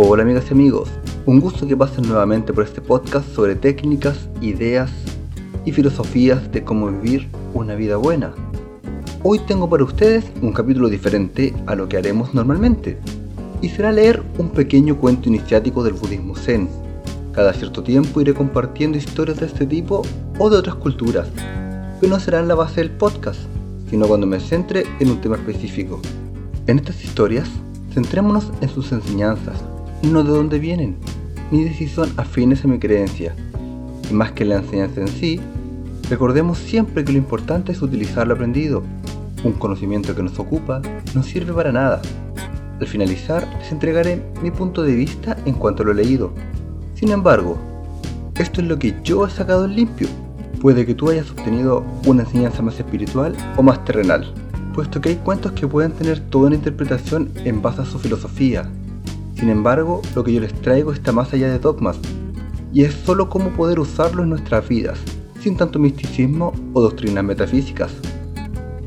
amigas y amigos, un gusto que pasen nuevamente por este podcast sobre técnicas, ideas y filosofías de cómo vivir una vida buena. Hoy tengo para ustedes un capítulo diferente a lo que haremos normalmente, y será leer un pequeño cuento iniciático del budismo zen. Cada cierto tiempo iré compartiendo historias de este tipo o de otras culturas, que no serán la base del podcast, sino cuando me centre en un tema específico. En estas historias, centrémonos en sus enseñanzas, no de dónde vienen, ni de si son afines a mi creencia. Y más que la enseñanza en sí, recordemos siempre que lo importante es utilizar lo aprendido. Un conocimiento que nos ocupa no sirve para nada. Al finalizar, les entregaré mi punto de vista en cuanto a lo leído. Sin embargo, esto es lo que yo he sacado en limpio. Puede que tú hayas obtenido una enseñanza más espiritual o más terrenal, puesto que hay cuentos que pueden tener toda una interpretación en base a su filosofía, sin embargo, lo que yo les traigo está más allá de dogmas, y es solo cómo poder usarlo en nuestras vidas, sin tanto misticismo o doctrinas metafísicas.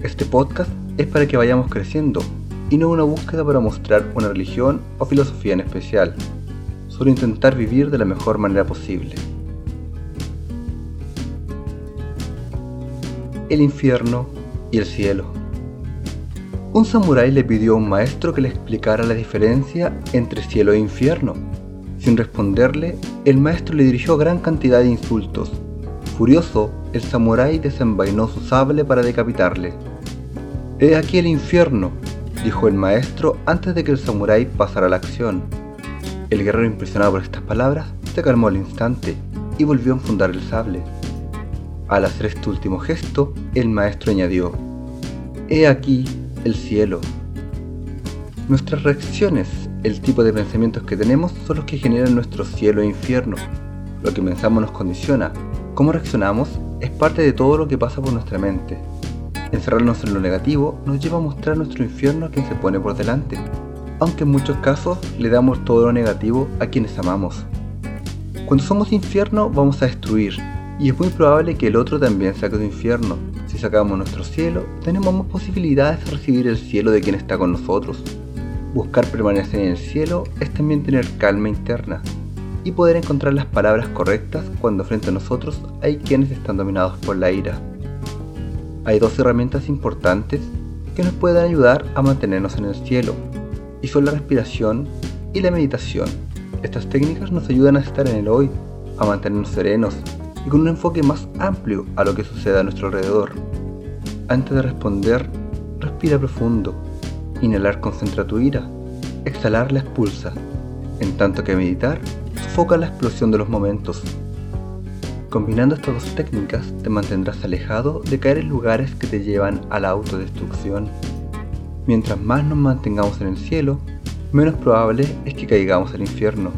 Este podcast es para que vayamos creciendo, y no una búsqueda para mostrar una religión o filosofía en especial, solo intentar vivir de la mejor manera posible. El infierno y el cielo. Un samurái le pidió a un maestro que le explicara la diferencia entre cielo e infierno. Sin responderle, el maestro le dirigió gran cantidad de insultos. Furioso, el samurái desenvainó su sable para decapitarle. He aquí el infierno, dijo el maestro antes de que el samurái pasara a la acción. El guerrero impresionado por estas palabras se calmó al instante y volvió a enfundar el sable. Al hacer este último gesto, el maestro añadió, He aquí el cielo. Nuestras reacciones, el tipo de pensamientos que tenemos son los que generan nuestro cielo e infierno. Lo que pensamos nos condiciona. Cómo reaccionamos es parte de todo lo que pasa por nuestra mente. Encerrarnos en lo negativo nos lleva a mostrar nuestro infierno a quien se pone por delante, aunque en muchos casos le damos todo lo negativo a quienes amamos. Cuando somos infierno vamos a destruir, y es muy probable que el otro también saque su infierno, sacamos nuestro cielo, tenemos más posibilidades de recibir el cielo de quien está con nosotros. Buscar permanecer en el cielo es también tener calma interna y poder encontrar las palabras correctas cuando frente a nosotros hay quienes están dominados por la ira. Hay dos herramientas importantes que nos pueden ayudar a mantenernos en el cielo, y son la respiración y la meditación. Estas técnicas nos ayudan a estar en el hoy, a mantenernos serenos y con un enfoque más amplio a lo que sucede a nuestro alrededor. Antes de responder, respira profundo, inhalar concentra tu ira, exhalar la expulsa, en tanto que meditar sofoca la explosión de los momentos. Combinando estas dos técnicas te mantendrás alejado de caer en lugares que te llevan a la autodestrucción. Mientras más nos mantengamos en el cielo, menos probable es que caigamos al infierno.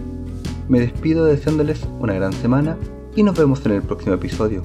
Me despido deseándoles una gran semana y nos vemos en el próximo episodio.